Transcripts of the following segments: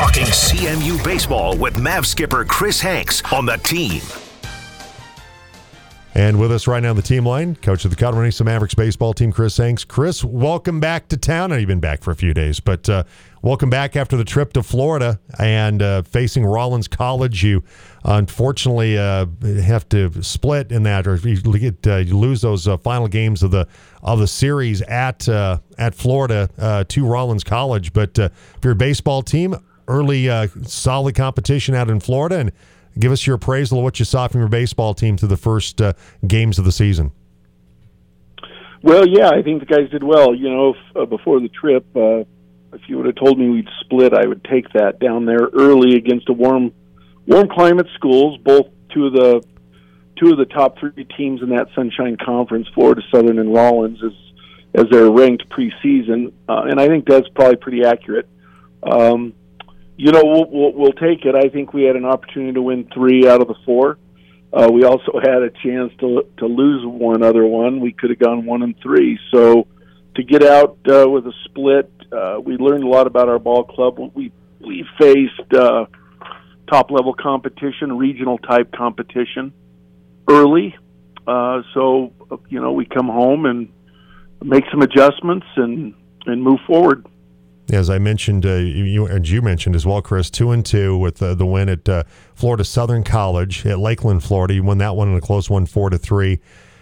Talking CMU baseball with Mav skipper Chris Hanks on the team. And with us right now on the team line, coach of the Colorado Mavericks baseball team, Chris Hanks. Chris, welcome back to town. I know you've been back for a few days, but uh, welcome back after the trip to Florida and uh, facing Rollins College. You unfortunately uh, have to split in that, or you, get, uh, you lose those uh, final games of the of the series at uh, at Florida to Rollins College. But for your baseball team, early solid competition out in Florida and Give us your appraisal of what you saw from your baseball team through the first uh, games of the season. Well, yeah, I think the guys did well. You know, uh, before the trip, uh, if you would have told me we'd split, I would take that down there early against a warm, warm climate schools. Both two of the two of the top three teams in that Sunshine Conference, Florida Southern and Rollins, as as they're ranked preseason, uh, and I think that's probably pretty accurate. Um, you know, we'll, we'll, we'll take it. I think we had an opportunity to win three out of the four. Uh, we also had a chance to to lose one other one. We could have gone one and three. So to get out uh, with a split, uh, we learned a lot about our ball club. We we faced uh, top level competition, regional type competition early. Uh, so you know, we come home and make some adjustments and and move forward as I mentioned, uh, you and you mentioned as well, Chris, two and two with uh, the win at uh, Florida Southern College at Lakeland, Florida. You won that one in a close one, four to three,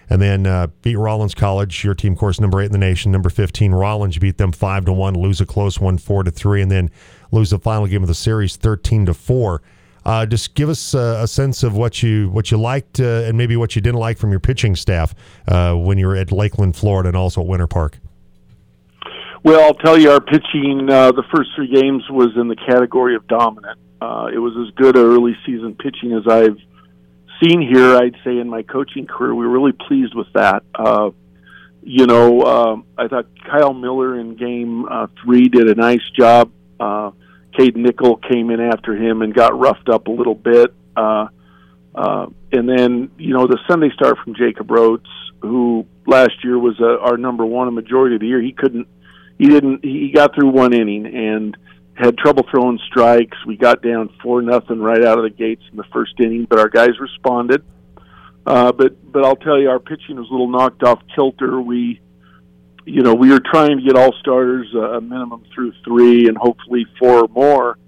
and then uh, beat Rollins College, your team, course, number eight in the nation, number fifteen. Rollins, you beat them five to one, lose a close one, four to three, and then lose the final game of the series, thirteen to four. Uh, just give us uh, a sense of what you what you liked and maybe what you didn't like from your pitching staff when you were at Lakeland, Florida, and also at Winter Park. Well, I'll tell you, our pitching uh, the first three games was in the category of dominant. Uh, it was as good early season pitching as I've seen here. I'd say in my coaching career, we were really pleased with that. Uh, you know, uh, I thought Kyle Miller in game uh, three did a nice job. Uh, Cade Nickel came in after him and got roughed up a little bit. Uh, uh, and then, you know, the Sunday start from Jacob Rhodes, who last year was uh, our number one a majority of the year. He couldn't he didn't. He got through one inning and had trouble throwing strikes. We got down four nothing right out of the gates in the first inning, but our guys responded. Uh, but but I'll tell you, our pitching was a little knocked off kilter. We, you know, we were trying to get all starters uh, a minimum through three and hopefully four or more,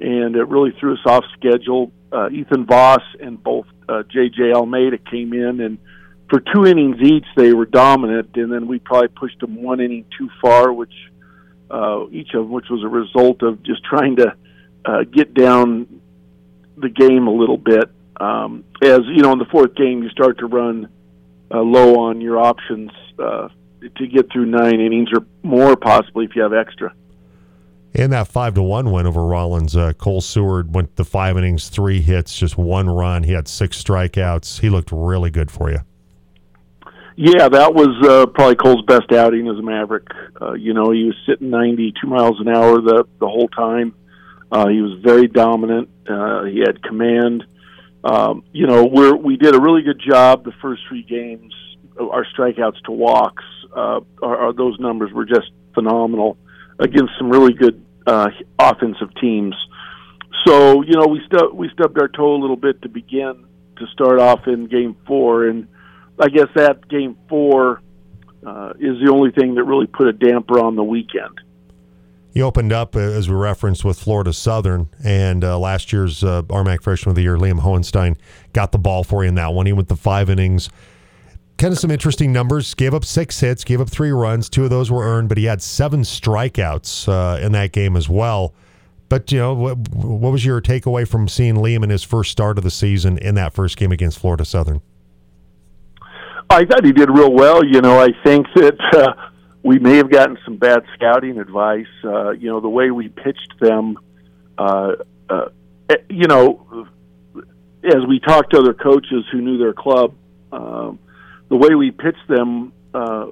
and it really threw us off schedule. Uh, Ethan Voss and both uh, J.J. Almeida came in and for two innings each, they were dominant, and then we probably pushed them one inning too far, which uh, each of them, which was a result of just trying to uh, get down the game a little bit. Um, as you know, in the fourth game, you start to run uh, low on your options uh, to get through nine innings or more, possibly if you have extra. In that five to one win over Rollins, uh, Cole Seward went the five innings, three hits, just one run. He had six strikeouts. He looked really good for you. Yeah, that was uh, probably Cole's best outing as a Maverick. Uh, you know, he was sitting 92 miles an hour the the whole time. Uh, he was very dominant. Uh, he had command. Um, you know, we we did a really good job the first three games. Our strikeouts to walks, uh, our, our, those numbers were just phenomenal against some really good uh, offensive teams. So you know, we stu- we stubbed our toe a little bit to begin to start off in game four and I guess that game four uh, is the only thing that really put a damper on the weekend. He opened up, uh, as we referenced, with Florida Southern, and uh, last year's uh, RMAC Freshman of the Year, Liam Hohenstein, got the ball for you in that one. He went the five innings. Kind of some interesting numbers. Gave up six hits, gave up three runs. Two of those were earned, but he had seven strikeouts uh, in that game as well. But you know, what, what was your takeaway from seeing Liam in his first start of the season in that first game against Florida Southern? I thought he did real well. You know, I think that uh, we may have gotten some bad scouting advice. Uh, you know, the way we pitched them. Uh, uh, eh, you know, as we talked to other coaches who knew their club, uh, the way we pitched them uh,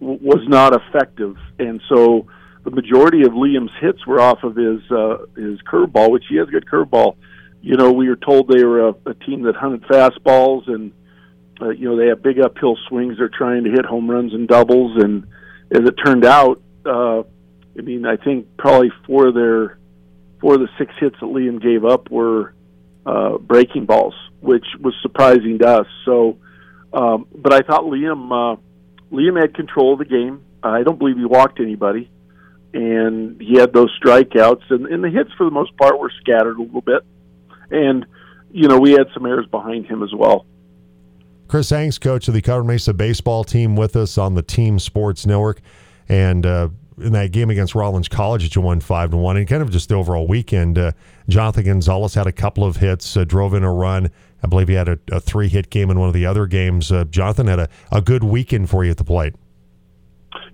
was not effective, and so the majority of Liam's hits were off of his uh, his curveball, which he has a good curveball. You know, we were told they were a, a team that hunted fastballs and uh, you know they have big uphill swings. They're trying to hit home runs and doubles, and as it turned out, uh, I mean, I think probably four of their four of the six hits that Liam gave up were uh, breaking balls, which was surprising to us. So, um, but I thought Liam uh, Liam had control of the game. I don't believe he walked anybody, and he had those strikeouts, and, and the hits for the most part were scattered a little bit, and you know we had some errors behind him as well. Chris Hanks, coach of the Colorado Mesa baseball team, with us on the Team Sports Network, and uh, in that game against Rollins College that you won five to one, and kind of just the overall weekend. Uh, Jonathan Gonzalez had a couple of hits, uh, drove in a run. I believe he had a, a three hit game in one of the other games. Uh, Jonathan had a, a good weekend for you at the plate.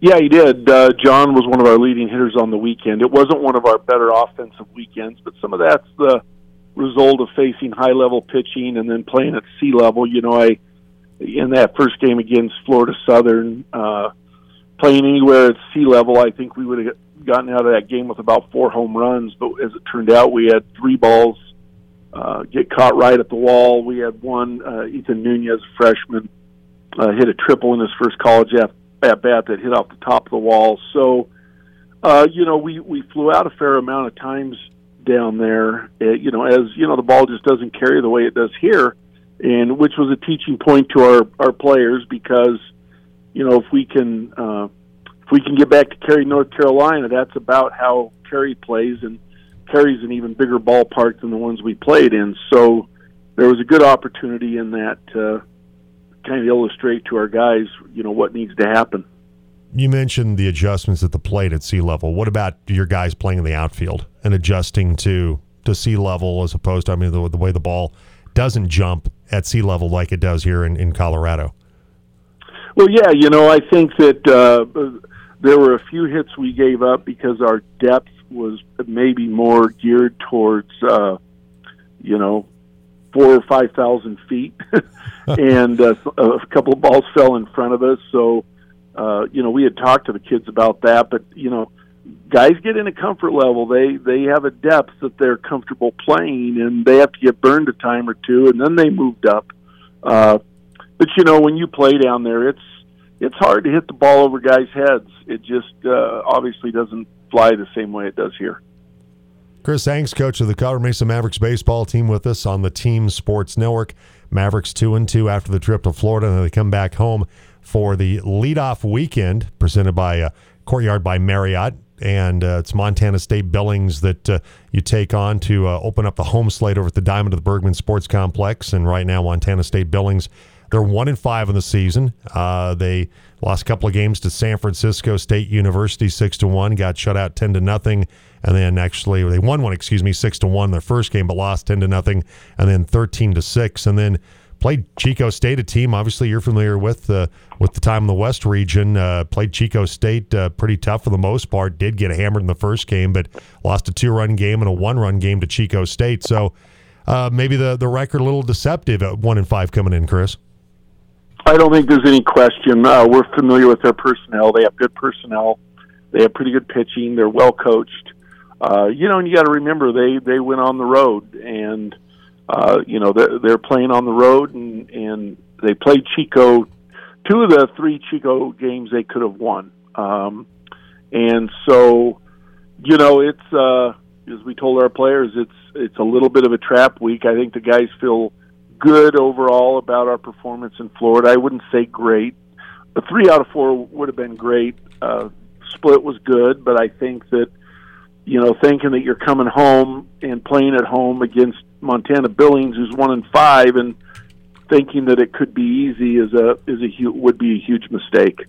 Yeah, he did. Uh, John was one of our leading hitters on the weekend. It wasn't one of our better offensive weekends, but some of that's the result of facing high level pitching and then playing at sea level. You know, I in that first game against Florida Southern, uh, playing anywhere at sea level, I think we would have gotten out of that game with about four home runs. But as it turned out, we had three balls uh, get caught right at the wall. We had one, uh, Ethan Nunez, a freshman, uh, hit a triple in his first college at, at bat that hit off the top of the wall. So, uh, you know, we, we flew out a fair amount of times down there. Uh, you know, as you know, the ball just doesn't carry the way it does here, and which was a teaching point to our our players because, you know, if we can uh, if we can get back to Cary, North Carolina, that's about how Cary plays, and Cary's an even bigger ballpark than the ones we played in. So there was a good opportunity in that to kind of illustrate to our guys, you know, what needs to happen. You mentioned the adjustments at the plate at sea level. What about your guys playing in the outfield and adjusting to to sea level as opposed to I mean the, the way the ball doesn't jump at sea level like it does here in, in Colorado? Well, yeah, you know, I think that uh, there were a few hits we gave up because our depth was maybe more geared towards, uh, you know, four or five thousand feet, and uh, a couple of balls fell in front of us. So, uh, you know, we had talked to the kids about that, but you know, guys get in a comfort level. They they have a depth that they're comfortable playing, and they have to get burned a time or two, and then they moved up. Uh, but you know, when you play down there, it's it's hard to hit the ball over guys' heads. It just uh, obviously doesn't fly the same way it does here. Chris Hanks, coach of the Colorado Mesa Mavericks baseball team, with us on the Team Sports Network. Mavericks two and two after the trip to Florida, and they come back home for the leadoff weekend presented by uh, Courtyard by Marriott. And uh, it's Montana State Billings that uh, you take on to uh, open up the home slate over at the Diamond of the Bergman Sports Complex. And right now, Montana State Billings, they're one in five in the season. Uh, they lost a couple of games to San Francisco State University, six to one, got shut out ten to nothing and then actually they won one, excuse me, six to one their first game, but lost ten to nothing, and then thirteen to six, and then played Chico State, a team obviously you're familiar with uh, with the time in the West region. Uh, played Chico State uh, pretty tough for the most part. Did get hammered in the first game, but lost a two run game and a one run game to Chico State. So uh, maybe the the record a little deceptive at one and five coming in, Chris. I don't think there's any question. Uh, we're familiar with their personnel. They have good personnel. They have pretty good pitching. They're well coached uh, you know, and you got to remember they they went on the road, and uh, you know they're, they're playing on the road, and and they played Chico. Two of the three Chico games they could have won, um, and so you know it's uh, as we told our players, it's it's a little bit of a trap week. I think the guys feel good overall about our performance in Florida. I wouldn't say great. A three out of four would have been great. Uh, split was good, but I think that you know, thinking that you're coming home and playing at home against Montana Billings, who's one and five, and thinking that it could be easy is a is a would be a huge mistake.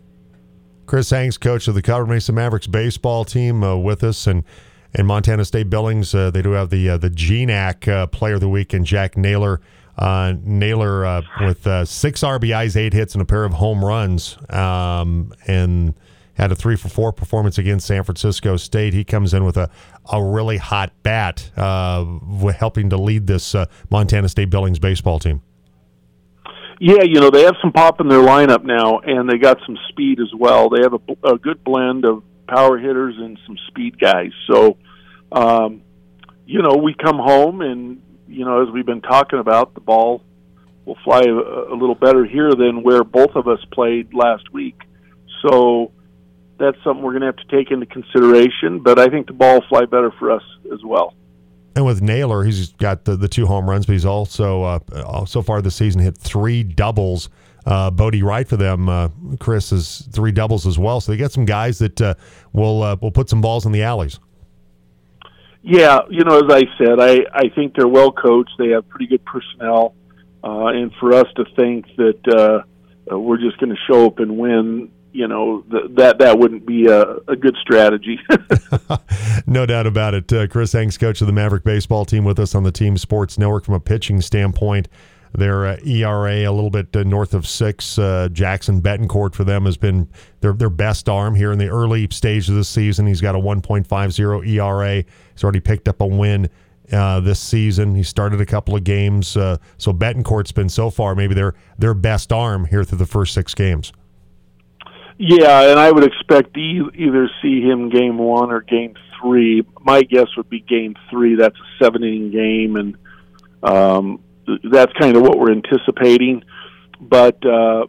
Chris Hanks, coach of the Colorado Mesa Mavericks baseball team, uh, with us, and and Montana State Billings, uh, they do have the uh, the GNAC uh, Player of the Week and Jack Naylor. Uh, Naylor uh, with six RBIs, eight hits, and a pair of home runs, um, and had a three for four performance against San Francisco State. He comes in with a, a really hot bat, uh, helping to lead this uh, Montana State Billings baseball team. Yeah, you know they have some pop in their lineup now, and they got some speed as well. They have a, a good blend of power hitters and some speed guys. So, um, you know, we come home, and you know, as we've been talking about, the ball will fly a, a little better here than where both of us played last week. So, that's something we're going to have to take into consideration. But I think the ball will fly better for us as well. And with Naylor, he's got the, the two home runs, but he's also uh, so far this season hit three doubles. Uh, Bodie Wright for them, uh, Chris is three doubles as well. So they got some guys that uh, will uh, will put some balls in the alleys. Yeah, you know, as I said, I I think they're well coached. They have pretty good personnel, uh, and for us to think that uh, we're just going to show up and win you know th- that that wouldn't be a, a good strategy. no doubt about it. Uh, Chris Hanks, coach of the Maverick baseball team, with us on the Team Sports Network from a pitching standpoint. Their uh, ERA a little bit uh, north of six. Uh, Jackson Betancourt for them has been their their best arm here in the early stage of the season. He's got a 1.50 ERA. He's already picked up a win uh, this season. He started a couple of games, uh, so Betancourt's been so far maybe their their best arm here through the first six games. Yeah, and I would expect to either see him game one or game three. My guess would be game three. That's a seven inning game, and um, that's kind of what we're anticipating. But uh,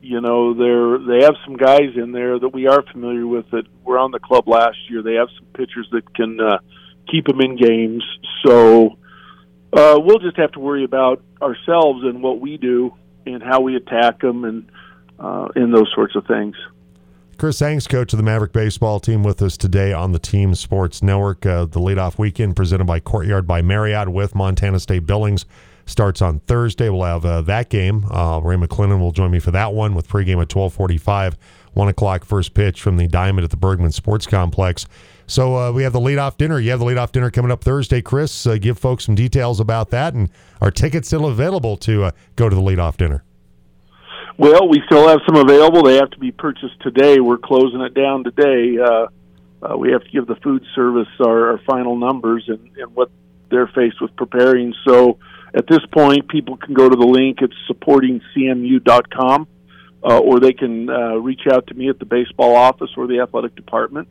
you know, they're they have some guys in there that we are familiar with that were on the club last year. They have some pitchers that can uh, keep them in games. So uh, we'll just have to worry about ourselves and what we do and how we attack them and uh, in those sorts of things. Chris Hanks, coach of the Maverick baseball team, with us today on the Team Sports Network. Uh, the leadoff weekend presented by Courtyard by Marriott with Montana State Billings starts on Thursday. We'll have uh, that game. Uh, Ray McClendon will join me for that one with pregame at twelve forty-five, one o'clock first pitch from the Diamond at the Bergman Sports Complex. So uh, we have the leadoff dinner. You have the leadoff dinner coming up Thursday, Chris. Uh, give folks some details about that, and are tickets still available to uh, go to the leadoff dinner? Well, we still have some available. They have to be purchased today. We're closing it down today. Uh, uh, we have to give the food service our, our final numbers and, and what they're faced with preparing. So at this point, people can go to the link. It's supportingcmu.com, uh, or they can uh, reach out to me at the baseball office or the athletic department.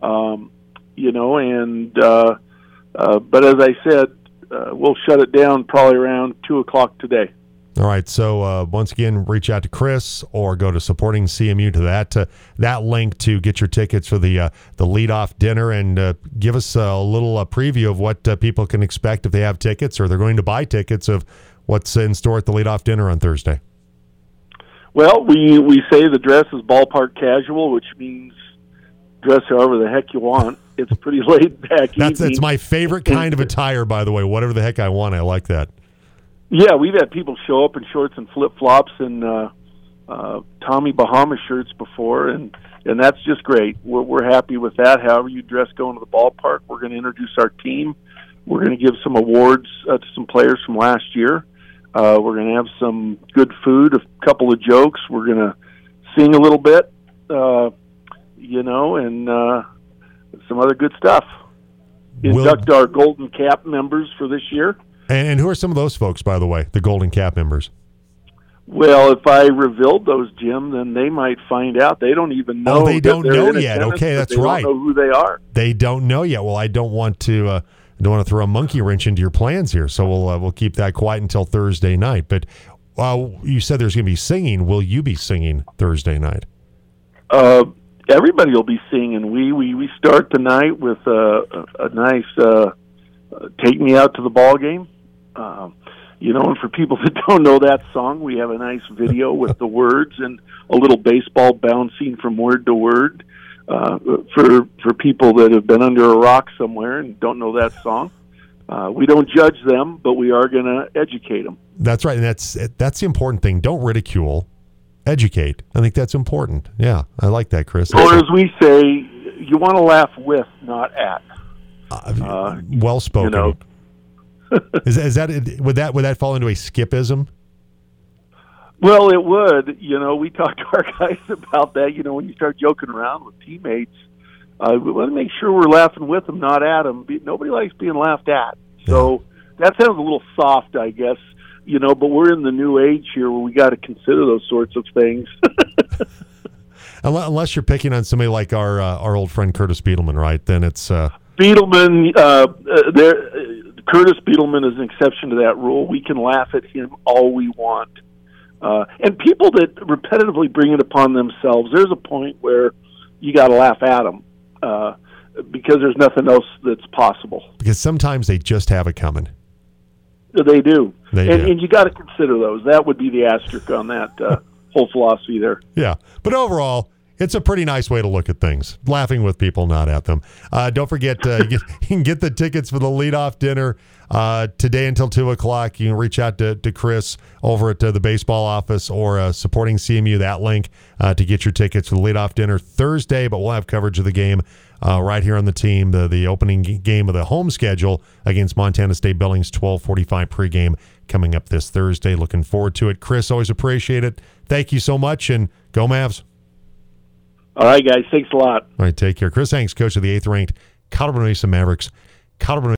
Um, you know, and uh, uh, but as I said, uh, we'll shut it down probably around two o'clock today. All right. So uh, once again, reach out to Chris or go to supporting CMU to that uh, that link to get your tickets for the uh, the leadoff dinner and uh, give us a little uh, preview of what uh, people can expect if they have tickets or they're going to buy tickets of what's in store at the leadoff dinner on Thursday. Well, we we say the dress is ballpark casual, which means dress however the heck you want. It's pretty laid back. That's that's my favorite kind of attire, by the way. Whatever the heck I want, I like that. Yeah, we've had people show up in shorts and flip flops and uh, uh, Tommy Bahama shirts before, and and that's just great. We're, we're happy with that. However, you dress going to the ballpark, we're going to introduce our team. We're going to give some awards uh, to some players from last year. Uh, we're going to have some good food, a couple of jokes. We're going to sing a little bit, uh, you know, and uh, some other good stuff. Induct our Golden Cap members for this year. And, and who are some of those folks, by the way, the Golden Cap members? Well, if I revealed those, Jim, then they might find out. They don't even know. Oh, they don't know yet. Okay, that's they right. Don't know who they are. They don't know yet. Well, I don't want to. Uh, don't want to throw a monkey wrench into your plans here, so we'll uh, we'll keep that quiet until Thursday night. But uh, you said there's going to be singing. Will you be singing Thursday night? Uh, everybody will be singing. We we we start the night with a, a, a nice uh, "Take Me Out to the Ball Game." Um, you know, and for people that don't know that song, we have a nice video with the words and a little baseball bouncing from word to word. Uh, for for people that have been under a rock somewhere and don't know that song, uh, we don't judge them, but we are going to educate them. That's right, and that's that's the important thing. Don't ridicule, educate. I think that's important. Yeah, I like that, Chris. Or as we say, you want to laugh with, not at. Uh, well spoken. You know, is, is that would that would that fall into a skipism? Well, it would. You know, we talked to our guys about that. You know, when you start joking around with teammates, uh, we want to make sure we're laughing with them, not at them. Nobody likes being laughed at. So that sounds a little soft, I guess. You know, but we're in the new age here where we got to consider those sorts of things. Unless you're picking on somebody like our uh, our old friend Curtis Beetleman, right? Then it's uh... Beetleman. Uh, uh there Curtis Beetleman is an exception to that rule. We can laugh at him all we want. Uh, and people that repetitively bring it upon themselves, there's a point where you got to laugh at them. Uh, because there's nothing else that's possible. Because sometimes they just have it coming. They do, They and, do. and you got to consider those. That would be the asterisk on that uh, whole philosophy there. Yeah. But overall, it's a pretty nice way to look at things. Laughing with people, not at them. Uh, don't forget, uh, you, get, you can get the tickets for the leadoff dinner uh, today until 2 o'clock. You can reach out to, to Chris over at uh, the baseball office or uh, supporting CMU, that link, uh, to get your tickets for the leadoff dinner Thursday. But we'll have coverage of the game right here on the team. The, the opening game of the home schedule against Montana State Billings, 1245 pregame coming up this Thursday. Looking forward to it. Chris, always appreciate it. Thank you so much, and go Mavs. All right, guys. Thanks a lot. All right, take care. Chris Hanks, coach of the eighth ranked Colorado Mesa Mavericks. Colorado